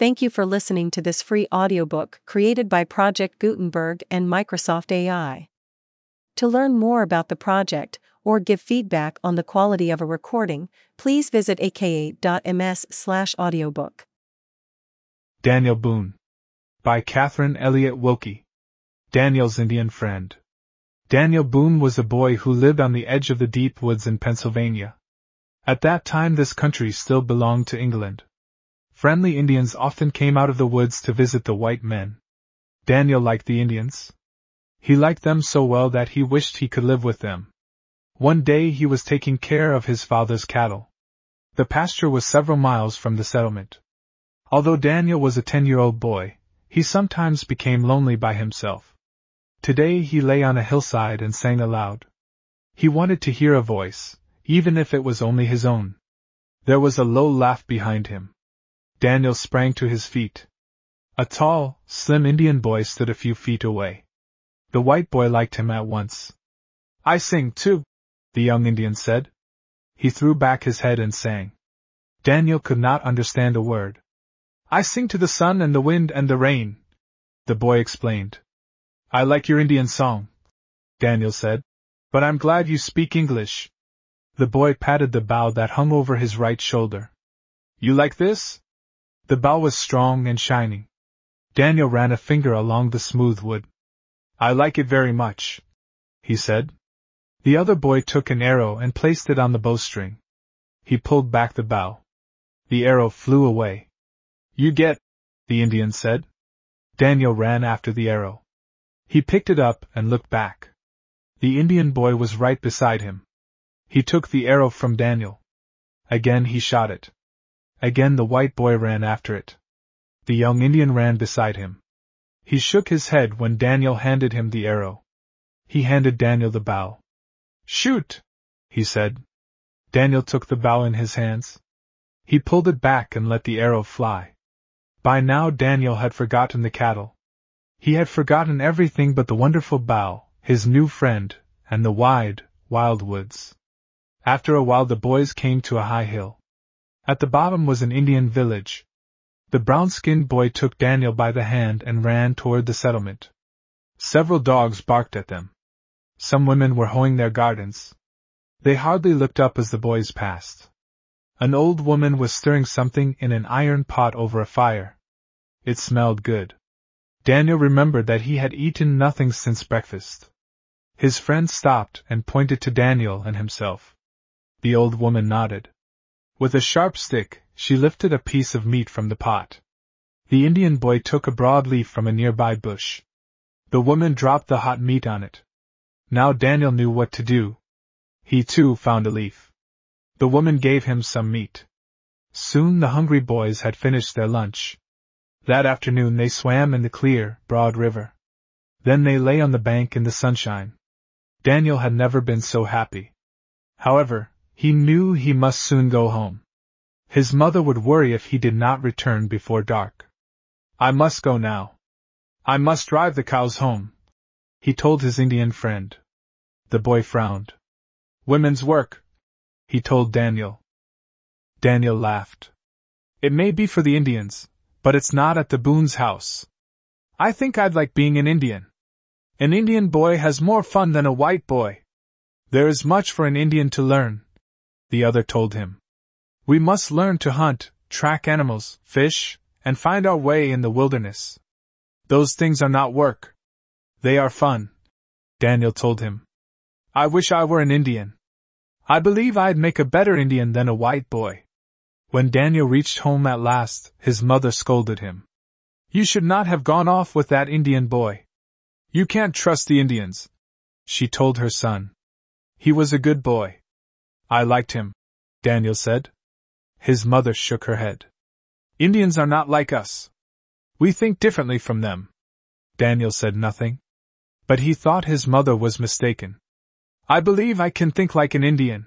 Thank you for listening to this free audiobook created by Project Gutenberg and Microsoft AI. To learn more about the project or give feedback on the quality of a recording, please visit aka.ms/audiobook. Daniel Boone. By Katharine Elliott Wilkie. Daniel's Indian Friend. Daniel Boone was a boy who lived on the edge of the deep woods in Pennsylvania. At that time, this country still belonged to England. Friendly Indians often came out of the woods to visit the white men. Daniel liked the Indians. He liked them so well that he wished he could live with them. One day he was taking care of his father's cattle. The pasture was several miles from the settlement. Although Daniel was a ten-year-old boy, he sometimes became lonely by himself. Today he lay on a hillside and sang aloud. He wanted to hear a voice, even if it was only his own. There was a low laugh behind him. Daniel sprang to his feet. A tall, slim Indian boy stood a few feet away. The white boy liked him at once. I sing too, the young Indian said. He threw back his head and sang. Daniel could not understand a word. I sing to the sun and the wind and the rain, the boy explained. I like your Indian song, Daniel said, but I'm glad you speak English. The boy patted the bough that hung over his right shoulder. You like this? The bow was strong and shining. Daniel ran a finger along the smooth wood. I like it very much, he said. The other boy took an arrow and placed it on the bowstring. He pulled back the bow. The arrow flew away. You get, the Indian said. Daniel ran after the arrow. He picked it up and looked back. The Indian boy was right beside him. He took the arrow from Daniel. Again he shot it. Again the white boy ran after it. The young Indian ran beside him. He shook his head when Daniel handed him the arrow. He handed Daniel the bow. Shoot! he said. Daniel took the bow in his hands. He pulled it back and let the arrow fly. By now Daniel had forgotten the cattle. He had forgotten everything but the wonderful bow, his new friend, and the wide, wild woods. After a while the boys came to a high hill. At the bottom was an Indian village. The brown skinned boy took Daniel by the hand and ran toward the settlement. Several dogs barked at them. Some women were hoeing their gardens. They hardly looked up as the boys passed. An old woman was stirring something in an iron pot over a fire. It smelled good. Daniel remembered that he had eaten nothing since breakfast. His friend stopped and pointed to Daniel and himself. The old woman nodded. With a sharp stick, she lifted a piece of meat from the pot. The Indian boy took a broad leaf from a nearby bush. The woman dropped the hot meat on it. Now Daniel knew what to do. He too found a leaf. The woman gave him some meat. Soon the hungry boys had finished their lunch. That afternoon they swam in the clear, broad river. Then they lay on the bank in the sunshine. Daniel had never been so happy. However, he knew he must soon go home. His mother would worry if he did not return before dark. I must go now. I must drive the cows home, he told his Indian friend. The boy frowned. Women's work, he told Daniel. Daniel laughed. It may be for the Indians, but it's not at the Boone's house. I think I'd like being an Indian. An Indian boy has more fun than a white boy. There is much for an Indian to learn, the other told him. We must learn to hunt, track animals, fish, and find our way in the wilderness. Those things are not work. They are fun, Daniel told him. I wish I were an Indian. I believe I'd make a better Indian than a white boy. When Daniel reached home at last, his mother scolded him. You should not have gone off with that Indian boy. You can't trust the Indians, she told her son. He was a good boy. I liked him, Daniel said. His mother shook her head. Indians are not like us. We think differently from them. Daniel said nothing. But he thought his mother was mistaken. I believe I can think like an Indian,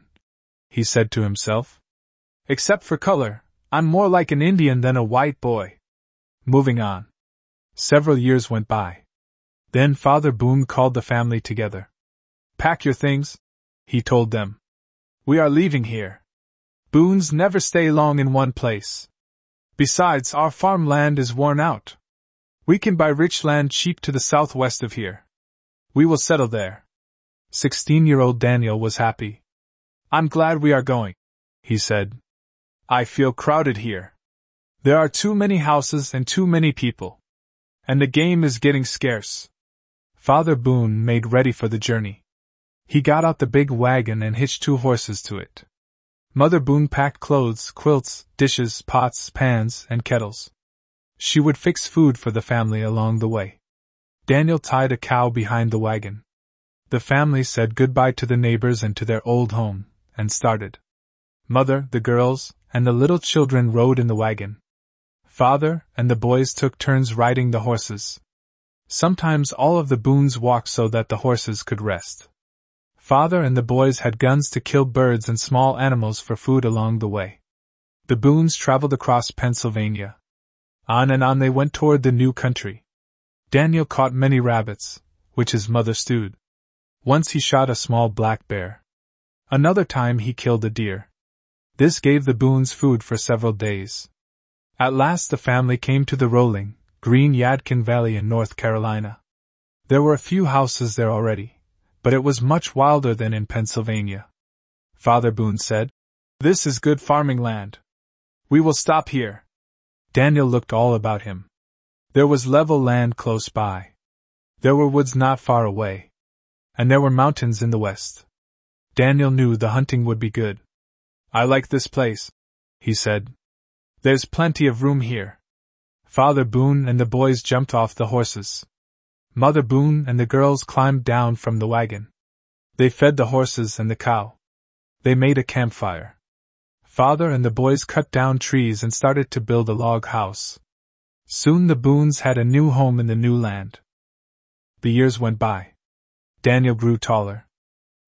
he said to himself. Except for color, I'm more like an Indian than a white boy. Moving on. Several years went by. Then Father Boone called the family together. Pack your things, he told them. We are leaving here. Boones never stay long in one place. Besides, our farmland is worn out. We can buy rich land cheap to the southwest of here. We will settle there. Sixteen year old Daniel was happy. I'm glad we are going, he said. I feel crowded here. There are too many houses and too many people. And the game is getting scarce. Father Boone made ready for the journey. He got out the big wagon and hitched two horses to it. Mother Boone packed clothes, quilts, dishes, pots, pans, and kettles. She would fix food for the family along the way. Daniel tied a cow behind the wagon. The family said goodbye to the neighbors and to their old home, and started. Mother, the girls, and the little children rode in the wagon. Father and the boys took turns riding the horses. Sometimes all of the Boones walked so that the horses could rest. Father and the boys had guns to kill birds and small animals for food along the way. The Boones traveled across Pennsylvania. On and on they went toward the new country. Daniel caught many rabbits, which his mother stewed. Once he shot a small black bear. Another time he killed a deer. This gave the Boones food for several days. At last the family came to the rolling, green Yadkin Valley in North Carolina. There were a few houses there already, but it was much wilder than in Pennsylvania. Father Boone said, This is good farming land. We will stop here. Daniel looked all about him. There was level land close by. There were woods not far away. And there were mountains in the west. Daniel knew the hunting would be good. I like this place, he said. There's plenty of room here. Father Boone and the boys jumped off the horses. Mother Boone and the girls climbed down from the wagon. They fed the horses and the cow. They made a campfire. Father and the boys cut down trees and started to build a log house. Soon the Boones had a new home in the new land. The years went by. Daniel grew taller.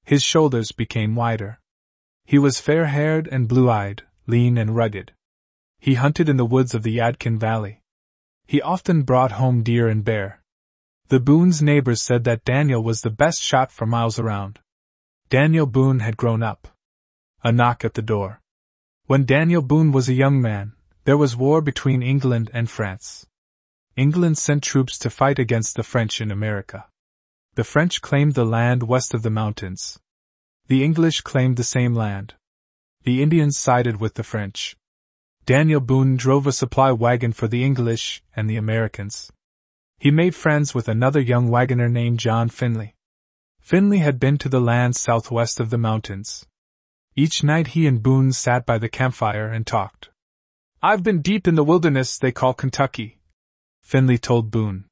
His shoulders became wider. He was fair haired and blue eyed, lean and rugged. He hunted in the woods of the Yadkin Valley. He often brought home deer and bear. The Boone's neighbors said that Daniel was the best shot for miles around. Daniel Boone had grown up. A knock at the door. When Daniel Boone was a young man, there was war between England and France. England sent troops to fight against the French in America. The French claimed the land west of the mountains. The English claimed the same land. The Indians sided with the French. Daniel Boone drove a supply wagon for the English and the Americans. He made friends with another young wagoner named John Finley. Finley had been to the land southwest of the mountains. Each night he and Boone sat by the campfire and talked. I've been deep in the wilderness they call Kentucky, Finley told Boone.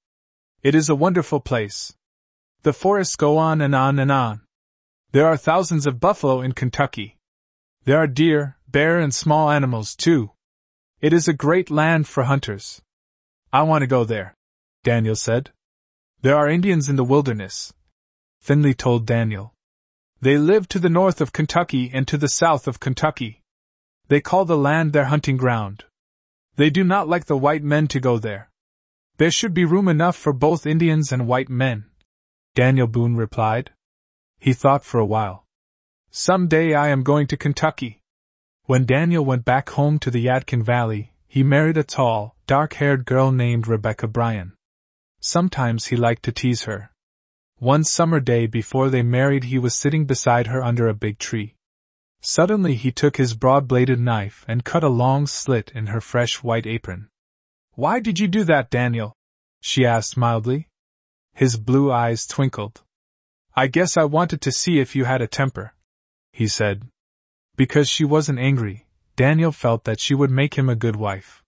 It is a wonderful place. The forests go on and on and on. There are thousands of buffalo in Kentucky. There are deer, bear, and small animals, too. It is a great land for hunters. I want to go there. Daniel said. There are Indians in the wilderness. Finley told Daniel. They live to the north of Kentucky and to the south of Kentucky. They call the land their hunting ground. They do not like the white men to go there. There should be room enough for both Indians and white men. Daniel Boone replied. He thought for a while. Some day I am going to Kentucky. When Daniel went back home to the Yadkin Valley, he married a tall, dark haired girl named Rebecca Bryan. Sometimes he liked to tease her. One summer day before they married, he was sitting beside her under a big tree. Suddenly he took his broad bladed knife and cut a long slit in her fresh white apron. Why did you do that, Daniel? she asked mildly. His blue eyes twinkled. I guess I wanted to see if you had a temper, he said. Because she wasn't angry, Daniel felt that she would make him a good wife.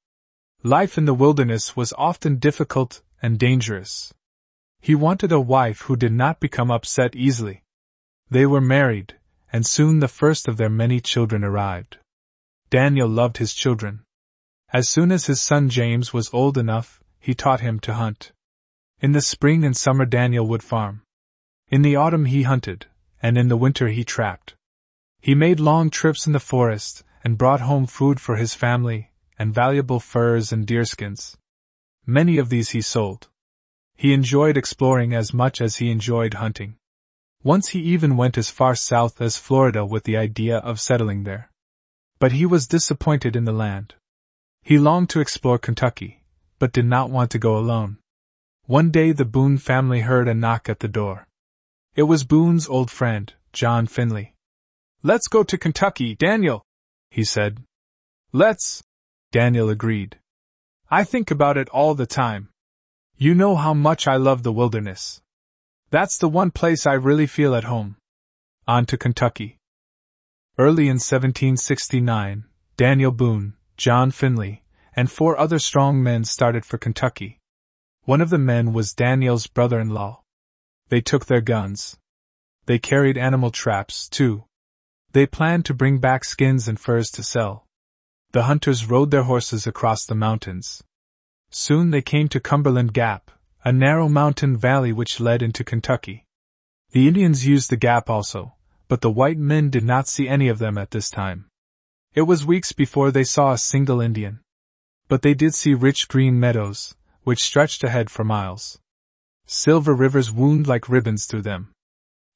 Life in the wilderness was often difficult and dangerous. He wanted a wife who did not become upset easily. They were married, and soon the first of their many children arrived. Daniel loved his children. As soon as his son James was old enough, he taught him to hunt. In the spring and summer, Daniel would farm. In the autumn, he hunted, and in the winter, he trapped. He made long trips in the forest and brought home food for his family and valuable furs and deerskins. Many of these he sold. He enjoyed exploring as much as he enjoyed hunting. Once he even went as far south as Florida with the idea of settling there. But he was disappointed in the land. He longed to explore Kentucky, but did not want to go alone. One day the Boone family heard a knock at the door. It was Boone's old friend, John Finley. Let's go to Kentucky, Daniel, he said. Let's, Daniel agreed. I think about it all the time. You know how much I love the wilderness. That's the one place I really feel at home. On to Kentucky. Early in 1769, Daniel Boone, John Finley, and four other strong men started for Kentucky. One of the men was Daniel's brother in law. They took their guns. They carried animal traps, too. They planned to bring back skins and furs to sell. The hunters rode their horses across the mountains. Soon they came to Cumberland Gap, a narrow mountain valley which led into Kentucky. The Indians used the gap also, but the white men did not see any of them at this time. It was weeks before they saw a single Indian. But they did see rich green meadows, which stretched ahead for miles. Silver rivers wound like ribbons through them.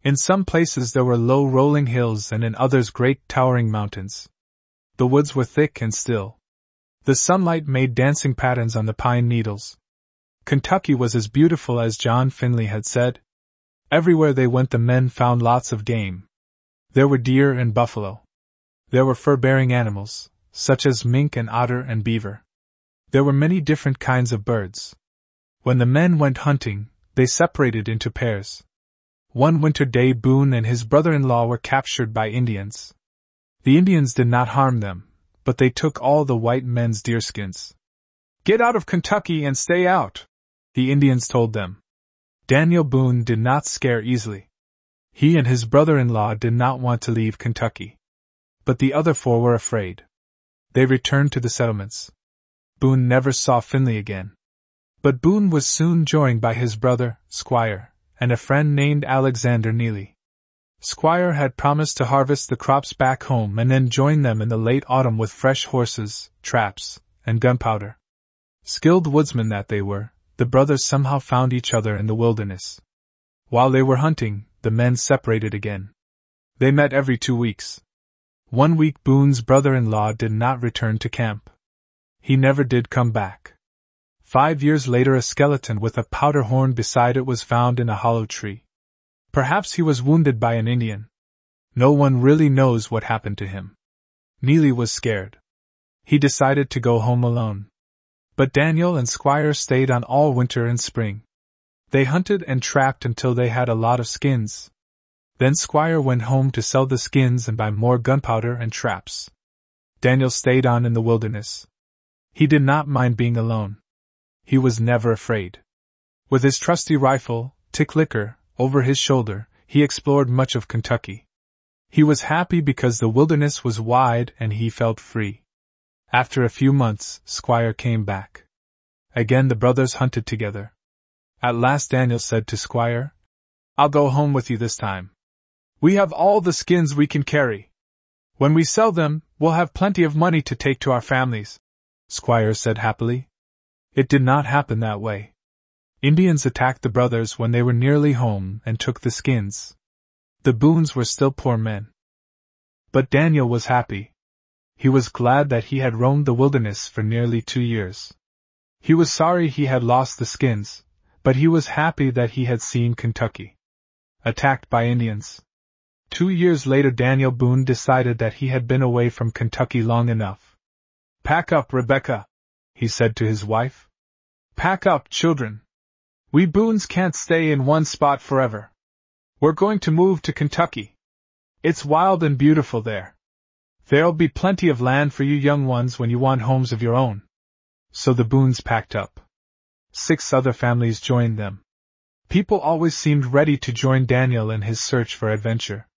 In some places there were low rolling hills and in others great towering mountains. The woods were thick and still. The sunlight made dancing patterns on the pine needles. Kentucky was as beautiful as John Finley had said. Everywhere they went the men found lots of game. There were deer and buffalo. There were fur bearing animals, such as mink and otter and beaver. There were many different kinds of birds. When the men went hunting, they separated into pairs. One winter day, Boone and his brother in law were captured by Indians. The Indians did not harm them, but they took all the white men's deerskins. Get out of Kentucky and stay out, the Indians told them. Daniel Boone did not scare easily. He and his brother in law did not want to leave Kentucky. But the other four were afraid. They returned to the settlements. Boone never saw Finley again. But Boone was soon joined by his brother, Squire, and a friend named Alexander Neely. Squire had promised to harvest the crops back home and then join them in the late autumn with fresh horses, traps, and gunpowder. Skilled woodsmen that they were, the brothers somehow found each other in the wilderness. While they were hunting, the men separated again. They met every two weeks. One week Boone's brother in law did not return to camp. He never did come back. Five years later, a skeleton with a powder horn beside it was found in a hollow tree. Perhaps he was wounded by an Indian. No one really knows what happened to him. Neely was scared. He decided to go home alone. But Daniel and Squire stayed on all winter and spring. They hunted and trapped until they had a lot of skins. Then Squire went home to sell the skins and buy more gunpowder and traps. Daniel stayed on in the wilderness. He did not mind being alone. He was never afraid. With his trusty rifle, Tick Licker, over his shoulder, he explored much of Kentucky. He was happy because the wilderness was wide and he felt free. After a few months, Squire came back. Again the brothers hunted together. At last Daniel said to Squire, I'll go home with you this time. We have all the skins we can carry. When we sell them, we'll have plenty of money to take to our families. Squire said happily. It did not happen that way. Indians attacked the brothers when they were nearly home and took the skins. The Boones were still poor men. But Daniel was happy. He was glad that he had roamed the wilderness for nearly two years. He was sorry he had lost the skins, but he was happy that he had seen Kentucky. Attacked by Indians. Two years later, Daniel Boone decided that he had been away from Kentucky long enough. Pack up, Rebecca, he said to his wife. Pack up, children. We Boones can't stay in one spot forever. We're going to move to Kentucky. It's wild and beautiful there. There'll be plenty of land for you young ones when you want homes of your own. So the Boones packed up. Six other families joined them. People always seemed ready to join Daniel in his search for adventure.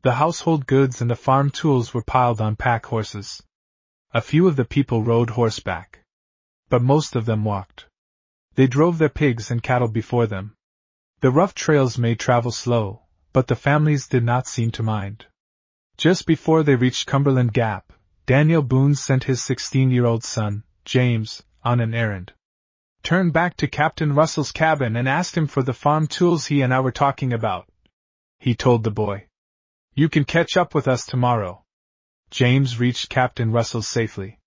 The household goods and the farm tools were piled on pack horses. A few of the people rode horseback. But most of them walked. They drove their pigs and cattle before them. The rough trails made travel slow, but the families did not seem to mind. Just before they reached Cumberland Gap, Daniel Boone sent his 16 year old son, James, on an errand. Turn back to Captain Russell's cabin and ask him for the farm tools he and I were talking about. He told the boy. You can catch up with us tomorrow. James reached Captain Russell safely.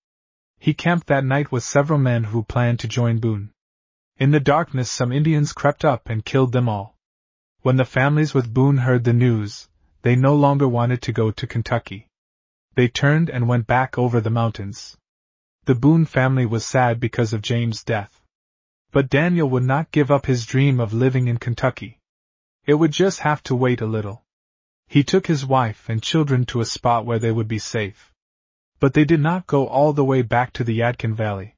He camped that night with several men who planned to join Boone. In the darkness, some Indians crept up and killed them all. When the families with Boone heard the news, they no longer wanted to go to Kentucky. They turned and went back over the mountains. The Boone family was sad because of James' death. But Daniel would not give up his dream of living in Kentucky. It would just have to wait a little. He took his wife and children to a spot where they would be safe. But they did not go all the way back to the Yadkin Valley.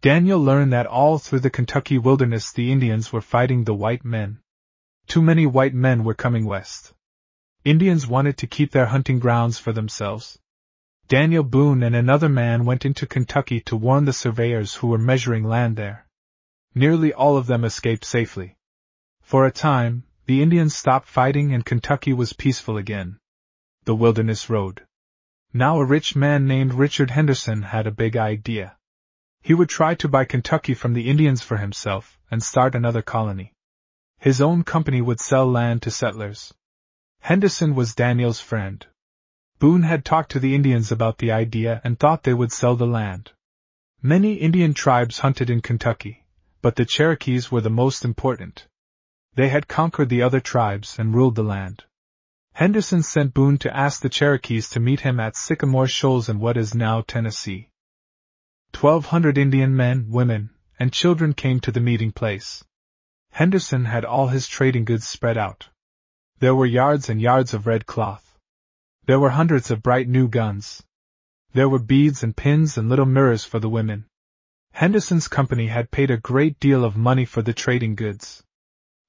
Daniel learned that all through the Kentucky wilderness the Indians were fighting the white men. Too many white men were coming west. Indians wanted to keep their hunting grounds for themselves. Daniel Boone and another man went into Kentucky to warn the surveyors who were measuring land there. Nearly all of them escaped safely. For a time, the Indians stopped fighting and Kentucky was peaceful again. The Wilderness Road. Now a rich man named Richard Henderson had a big idea. He would try to buy Kentucky from the Indians for himself and start another colony. His own company would sell land to settlers. Henderson was Daniel's friend. Boone had talked to the Indians about the idea and thought they would sell the land. Many Indian tribes hunted in Kentucky, but the Cherokees were the most important. They had conquered the other tribes and ruled the land. Henderson sent Boone to ask the Cherokees to meet him at Sycamore Shoals in what is now Tennessee. Twelve hundred Indian men, women, and children came to the meeting place. Henderson had all his trading goods spread out. There were yards and yards of red cloth. There were hundreds of bright new guns. There were beads and pins and little mirrors for the women. Henderson's company had paid a great deal of money for the trading goods.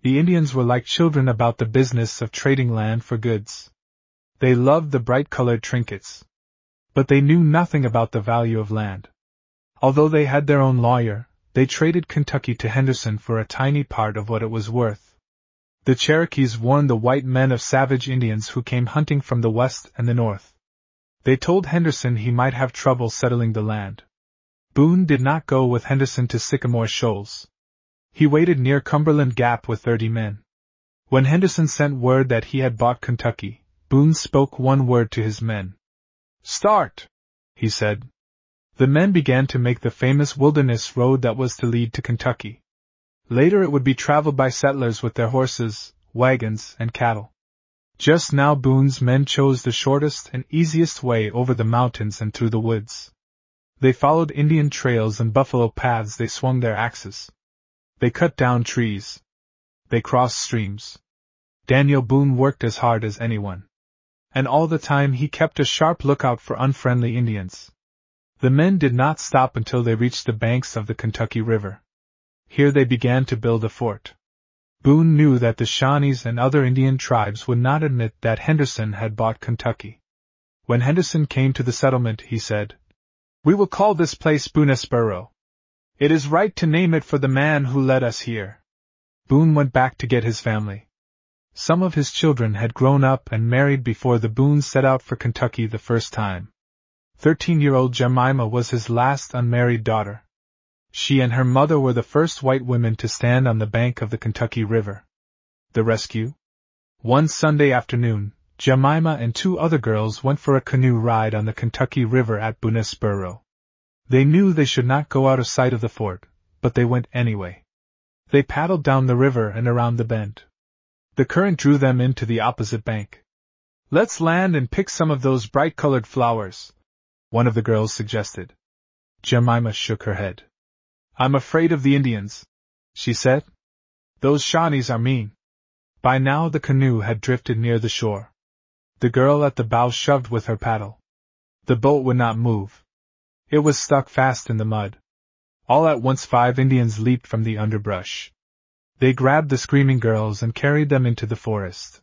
The Indians were like children about the business of trading land for goods. They loved the bright colored trinkets. But they knew nothing about the value of land. Although they had their own lawyer, they traded Kentucky to Henderson for a tiny part of what it was worth. The Cherokees warned the white men of savage Indians who came hunting from the west and the north. They told Henderson he might have trouble settling the land. Boone did not go with Henderson to Sycamore Shoals. He waited near Cumberland Gap with thirty men. When Henderson sent word that he had bought Kentucky, Boone spoke one word to his men. Start! he said. The men began to make the famous wilderness road that was to lead to Kentucky. Later it would be traveled by settlers with their horses, wagons, and cattle. Just now Boone's men chose the shortest and easiest way over the mountains and through the woods. They followed Indian trails and buffalo paths they swung their axes. They cut down trees. They crossed streams. Daniel Boone worked as hard as anyone. And all the time he kept a sharp lookout for unfriendly Indians. The men did not stop until they reached the banks of the Kentucky River. Here they began to build a fort. Boone knew that the Shawnees and other Indian tribes would not admit that Henderson had bought Kentucky. When Henderson came to the settlement, he said, We will call this place Boonesboro. It is right to name it for the man who led us here. Boone went back to get his family. Some of his children had grown up and married before the Boones set out for Kentucky the first time. Thirteen-year-old Jemima was his last unmarried daughter. She and her mother were the first white women to stand on the bank of the Kentucky River. The rescue? One Sunday afternoon, Jemima and two other girls went for a canoe ride on the Kentucky River at Boonesboro. They knew they should not go out of sight of the fort, but they went anyway. They paddled down the river and around the bend. The current drew them into the opposite bank. Let's land and pick some of those bright colored flowers, one of the girls suggested. Jemima shook her head. I'm afraid of the Indians, she said. Those Shawnees are mean. By now the canoe had drifted near the shore. The girl at the bow shoved with her paddle. The boat would not move. It was stuck fast in the mud. All at once five Indians leaped from the underbrush. They grabbed the screaming girls and carried them into the forest.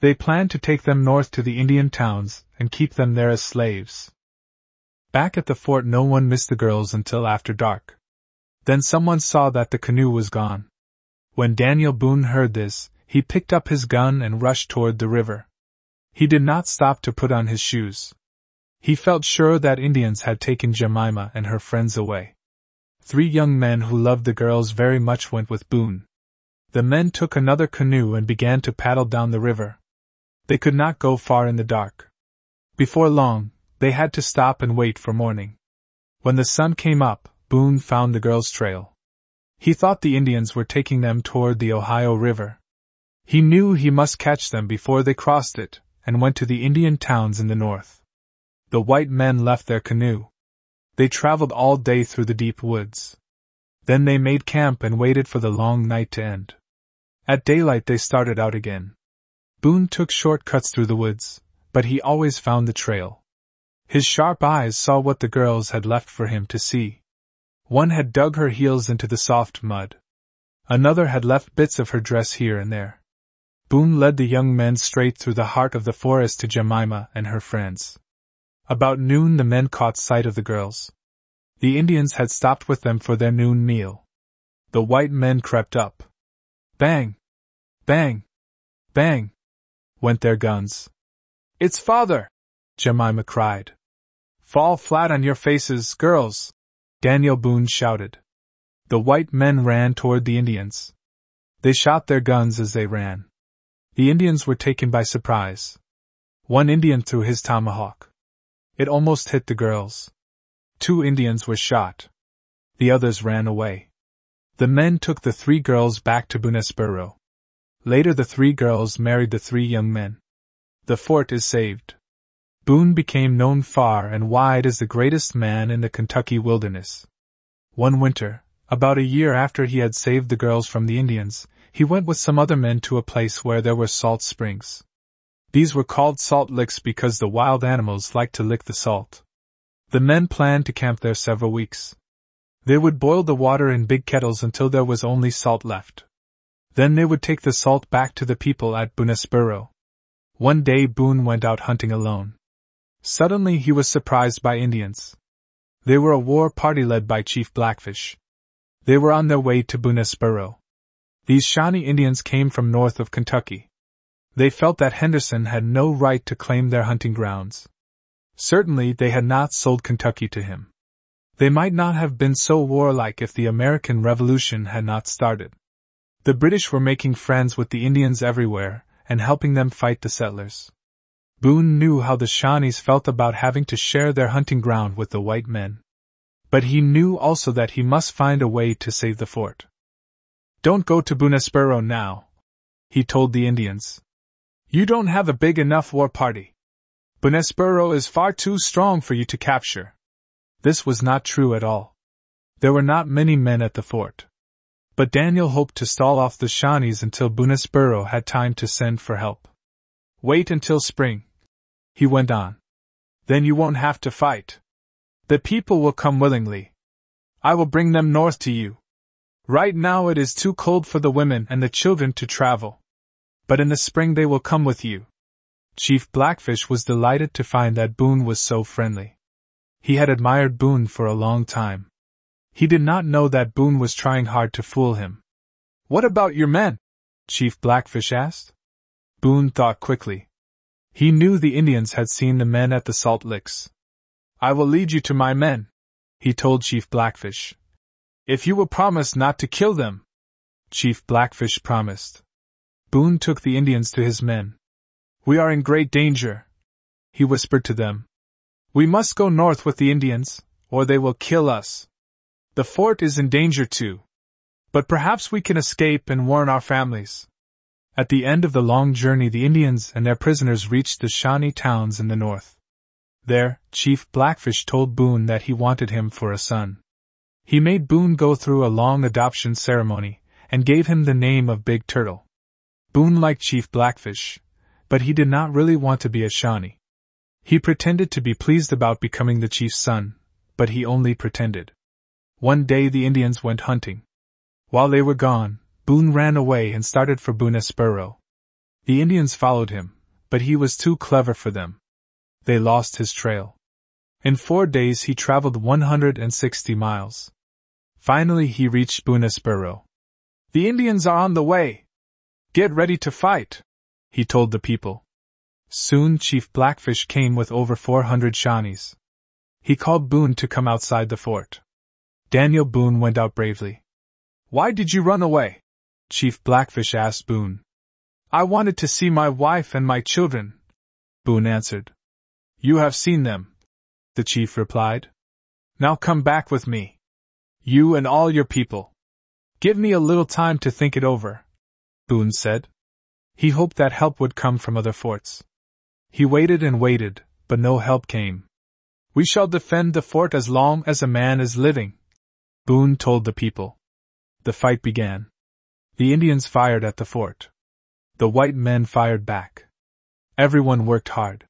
They planned to take them north to the Indian towns and keep them there as slaves. Back at the fort no one missed the girls until after dark. Then someone saw that the canoe was gone. When Daniel Boone heard this, he picked up his gun and rushed toward the river. He did not stop to put on his shoes. He felt sure that Indians had taken Jemima and her friends away. Three young men who loved the girls very much went with Boone. The men took another canoe and began to paddle down the river. They could not go far in the dark. Before long, they had to stop and wait for morning. When the sun came up, Boone found the girls' trail. He thought the Indians were taking them toward the Ohio River. He knew he must catch them before they crossed it, and went to the Indian towns in the north. The white men left their canoe. They traveled all day through the deep woods. Then they made camp and waited for the long night to end. At daylight they started out again. Boone took short cuts through the woods, but he always found the trail. His sharp eyes saw what the girls had left for him to see. One had dug her heels into the soft mud. Another had left bits of her dress here and there. Boone led the young men straight through the heart of the forest to Jemima and her friends. About noon the men caught sight of the girls. The Indians had stopped with them for their noon meal. The white men crept up. Bang! Bang! Bang! went their guns. It's father! Jemima cried. Fall flat on your faces, girls! Daniel Boone shouted. The white men ran toward the Indians. They shot their guns as they ran. The Indians were taken by surprise. One Indian threw his tomahawk. It almost hit the girls. Two Indians were shot. The others ran away. The men took the three girls back to Boonesborough. Later, the three girls married the three young men. The fort is saved. Boone became known far and wide as the greatest man in the Kentucky wilderness. One winter, about a year after he had saved the girls from the Indians, he went with some other men to a place where there were salt springs. These were called salt licks because the wild animals liked to lick the salt. The men planned to camp there several weeks. They would boil the water in big kettles until there was only salt left. Then they would take the salt back to the people at Boonesborough. One day Boone went out hunting alone. Suddenly he was surprised by Indians. They were a war party led by Chief Blackfish. They were on their way to Boonesborough. These Shawnee Indians came from north of Kentucky. They felt that Henderson had no right to claim their hunting grounds. Certainly they had not sold Kentucky to him. They might not have been so warlike if the American Revolution had not started. The British were making friends with the Indians everywhere and helping them fight the settlers. Boone knew how the Shawnees felt about having to share their hunting ground with the white men. But he knew also that he must find a way to save the fort. Don't go to Boonesborough now, he told the Indians. You don't have a big enough war party. Boonesborough is far too strong for you to capture. This was not true at all. There were not many men at the fort. But Daniel hoped to stall off the Shawnees until Boonesborough had time to send for help. Wait until spring, he went on. Then you won't have to fight. The people will come willingly. I will bring them north to you. Right now it is too cold for the women and the children to travel. But in the spring they will come with you. Chief Blackfish was delighted to find that Boone was so friendly. He had admired Boone for a long time. He did not know that Boone was trying hard to fool him. What about your men? Chief Blackfish asked. Boone thought quickly. He knew the Indians had seen the men at the salt licks. I will lead you to my men, he told Chief Blackfish. If you will promise not to kill them. Chief Blackfish promised. Boone took the Indians to his men. We are in great danger, he whispered to them. We must go north with the Indians, or they will kill us. The fort is in danger too. But perhaps we can escape and warn our families. At the end of the long journey, the Indians and their prisoners reached the Shawnee towns in the north. There, Chief Blackfish told Boone that he wanted him for a son. He made Boone go through a long adoption ceremony and gave him the name of Big Turtle. Boone liked Chief Blackfish, but he did not really want to be a Shawnee. He pretended to be pleased about becoming the chief's son, but he only pretended. One day the Indians went hunting. While they were gone, Boone ran away and started for Boonesborough. The Indians followed him, but he was too clever for them. They lost his trail. In four days he traveled 160 miles. Finally he reached Boonesborough. The Indians are on the way. Get ready to fight, he told the people. Soon Chief Blackfish came with over 400 Shawnees. He called Boone to come outside the fort. Daniel Boone went out bravely. Why did you run away? Chief Blackfish asked Boone. I wanted to see my wife and my children, Boone answered. You have seen them, the chief replied. Now come back with me. You and all your people. Give me a little time to think it over, Boone said. He hoped that help would come from other forts. He waited and waited, but no help came. We shall defend the fort as long as a man is living, Boone told the people. The fight began. The Indians fired at the fort. The white men fired back. Everyone worked hard.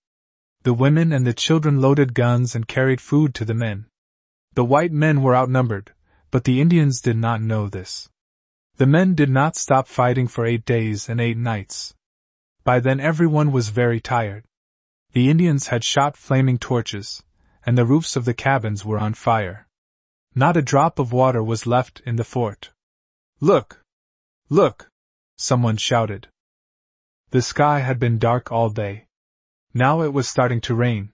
The women and the children loaded guns and carried food to the men. The white men were outnumbered, but the Indians did not know this. The men did not stop fighting for eight days and eight nights. By then everyone was very tired. The Indians had shot flaming torches, and the roofs of the cabins were on fire. Not a drop of water was left in the fort. Look! Look! Someone shouted. The sky had been dark all day. Now it was starting to rain.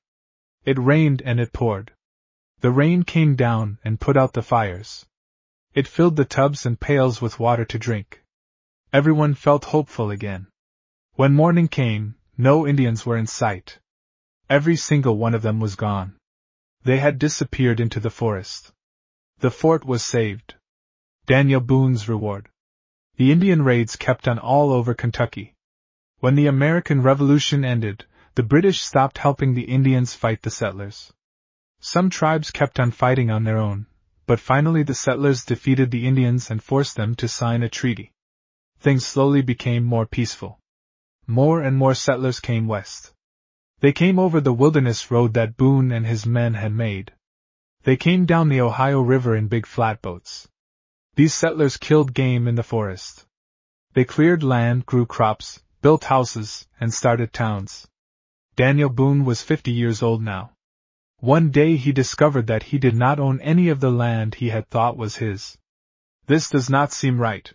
It rained and it poured. The rain came down and put out the fires. It filled the tubs and pails with water to drink. Everyone felt hopeful again. When morning came, no Indians were in sight. Every single one of them was gone. They had disappeared into the forest. The fort was saved. Daniel Boone's reward. The Indian raids kept on all over Kentucky. When the American Revolution ended, the British stopped helping the Indians fight the settlers. Some tribes kept on fighting on their own, but finally the settlers defeated the Indians and forced them to sign a treaty. Things slowly became more peaceful. More and more settlers came west. They came over the wilderness road that Boone and his men had made. They came down the Ohio River in big flatboats. These settlers killed game in the forest. They cleared land, grew crops, built houses, and started towns. Daniel Boone was 50 years old now. One day he discovered that he did not own any of the land he had thought was his. This does not seem right,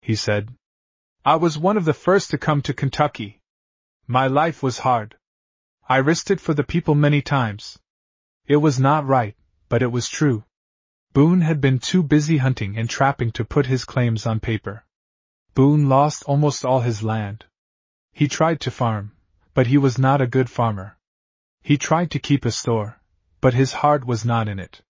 he said. I was one of the first to come to Kentucky. My life was hard. I risked it for the people many times. It was not right, but it was true. Boone had been too busy hunting and trapping to put his claims on paper. Boone lost almost all his land. He tried to farm, but he was not a good farmer. He tried to keep a store, but his heart was not in it.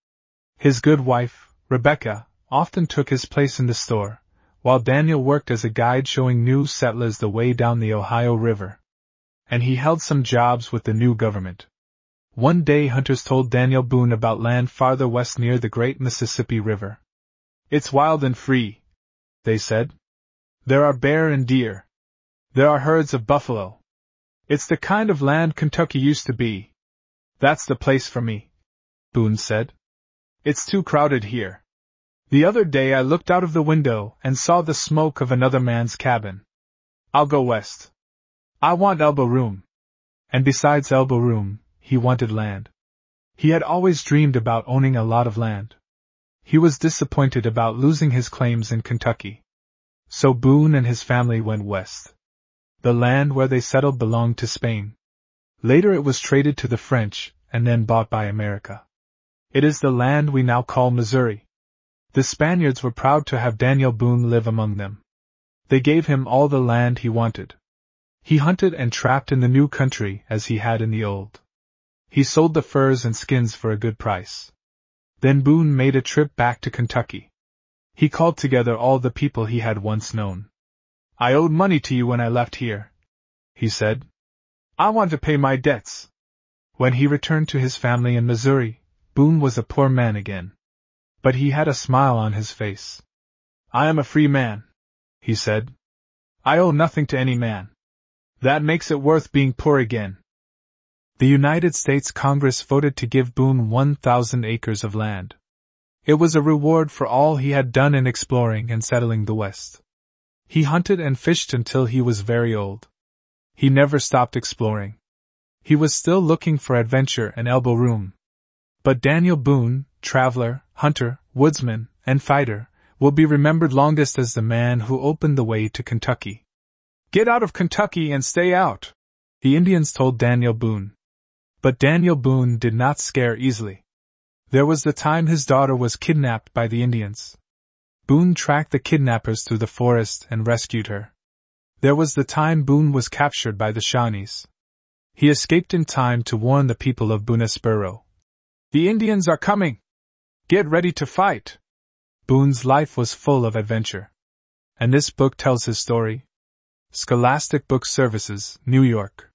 His good wife, Rebecca, often took his place in the store, while Daniel worked as a guide showing new settlers the way down the Ohio River. And he held some jobs with the new government. One day hunters told Daniel Boone about land farther west near the great Mississippi River. It's wild and free, they said. There are bear and deer. There are herds of buffalo. It's the kind of land Kentucky used to be. That's the place for me, Boone said. It's too crowded here. The other day I looked out of the window and saw the smoke of another man's cabin. I'll go west. I want elbow room. And besides elbow room, he wanted land. He had always dreamed about owning a lot of land. He was disappointed about losing his claims in Kentucky. So Boone and his family went west. The land where they settled belonged to Spain. Later it was traded to the French, and then bought by America. It is the land we now call Missouri. The Spaniards were proud to have Daniel Boone live among them. They gave him all the land he wanted. He hunted and trapped in the new country as he had in the old. He sold the furs and skins for a good price. Then Boone made a trip back to Kentucky. He called together all the people he had once known. I owed money to you when I left here, he said. I want to pay my debts. When he returned to his family in Missouri, Boone was a poor man again. But he had a smile on his face. I am a free man, he said. I owe nothing to any man. That makes it worth being poor again. The United States Congress voted to give Boone 1,000 acres of land. It was a reward for all he had done in exploring and settling the West. He hunted and fished until he was very old. He never stopped exploring. He was still looking for adventure and elbow room. But Daniel Boone, traveler, hunter, woodsman, and fighter, will be remembered longest as the man who opened the way to Kentucky. Get out of Kentucky and stay out, the Indians told Daniel Boone. But Daniel Boone did not scare easily. There was the time his daughter was kidnapped by the Indians. Boone tracked the kidnappers through the forest and rescued her. There was the time Boone was captured by the Shawnees. He escaped in time to warn the people of Boonesboro. The Indians are coming! Get ready to fight! Boone's life was full of adventure. And this book tells his story. Scholastic Book Services, New York.